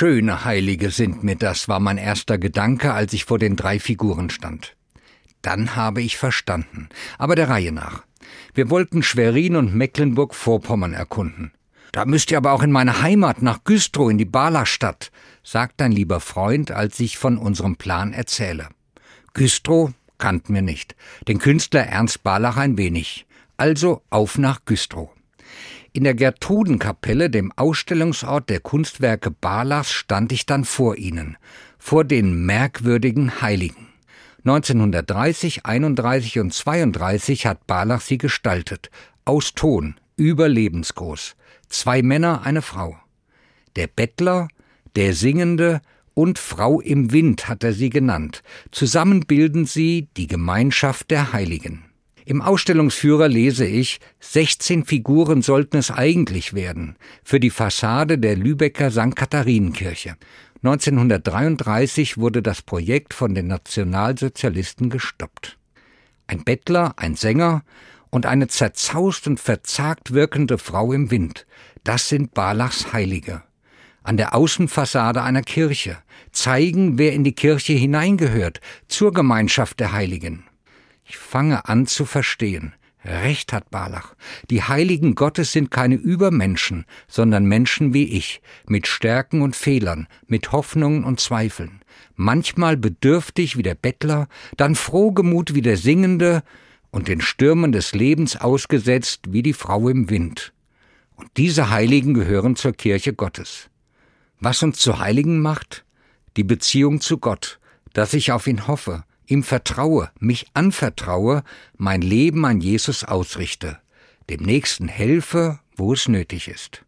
Schöne Heilige sind mir das, war mein erster Gedanke, als ich vor den drei Figuren stand. Dann habe ich verstanden, aber der Reihe nach. Wir wollten Schwerin und Mecklenburg-Vorpommern erkunden. Da müsst ihr aber auch in meine Heimat nach Güstrow in die Balachstadt, sagt ein lieber Freund, als ich von unserem Plan erzähle. Güstrow kannten wir nicht, den Künstler Ernst Balach ein wenig. Also auf nach Güstrow. In der Gertrudenkapelle, dem Ausstellungsort der Kunstwerke Balachs, stand ich dann vor ihnen, vor den merkwürdigen Heiligen. 1930, 31 und 32 hat Balach sie gestaltet, aus Ton, überlebensgroß. Zwei Männer, eine Frau. Der Bettler, der Singende und Frau im Wind hat er sie genannt. Zusammen bilden sie die Gemeinschaft der Heiligen. Im Ausstellungsführer lese ich, 16 Figuren sollten es eigentlich werden, für die Fassade der Lübecker St. Katharinenkirche. 1933 wurde das Projekt von den Nationalsozialisten gestoppt. Ein Bettler, ein Sänger und eine zerzaust und verzagt wirkende Frau im Wind, das sind Balachs Heilige. An der Außenfassade einer Kirche zeigen, wer in die Kirche hineingehört, zur Gemeinschaft der Heiligen. Ich fange an zu verstehen. Recht hat Balach. Die Heiligen Gottes sind keine Übermenschen, sondern Menschen wie ich, mit Stärken und Fehlern, mit Hoffnungen und Zweifeln. Manchmal bedürftig wie der Bettler, dann frohgemut wie der Singende und den Stürmen des Lebens ausgesetzt wie die Frau im Wind. Und diese Heiligen gehören zur Kirche Gottes. Was uns zu Heiligen macht? Die Beziehung zu Gott, dass ich auf ihn hoffe, ihm vertraue, mich anvertraue, mein Leben an Jesus ausrichte, dem Nächsten helfe, wo es nötig ist.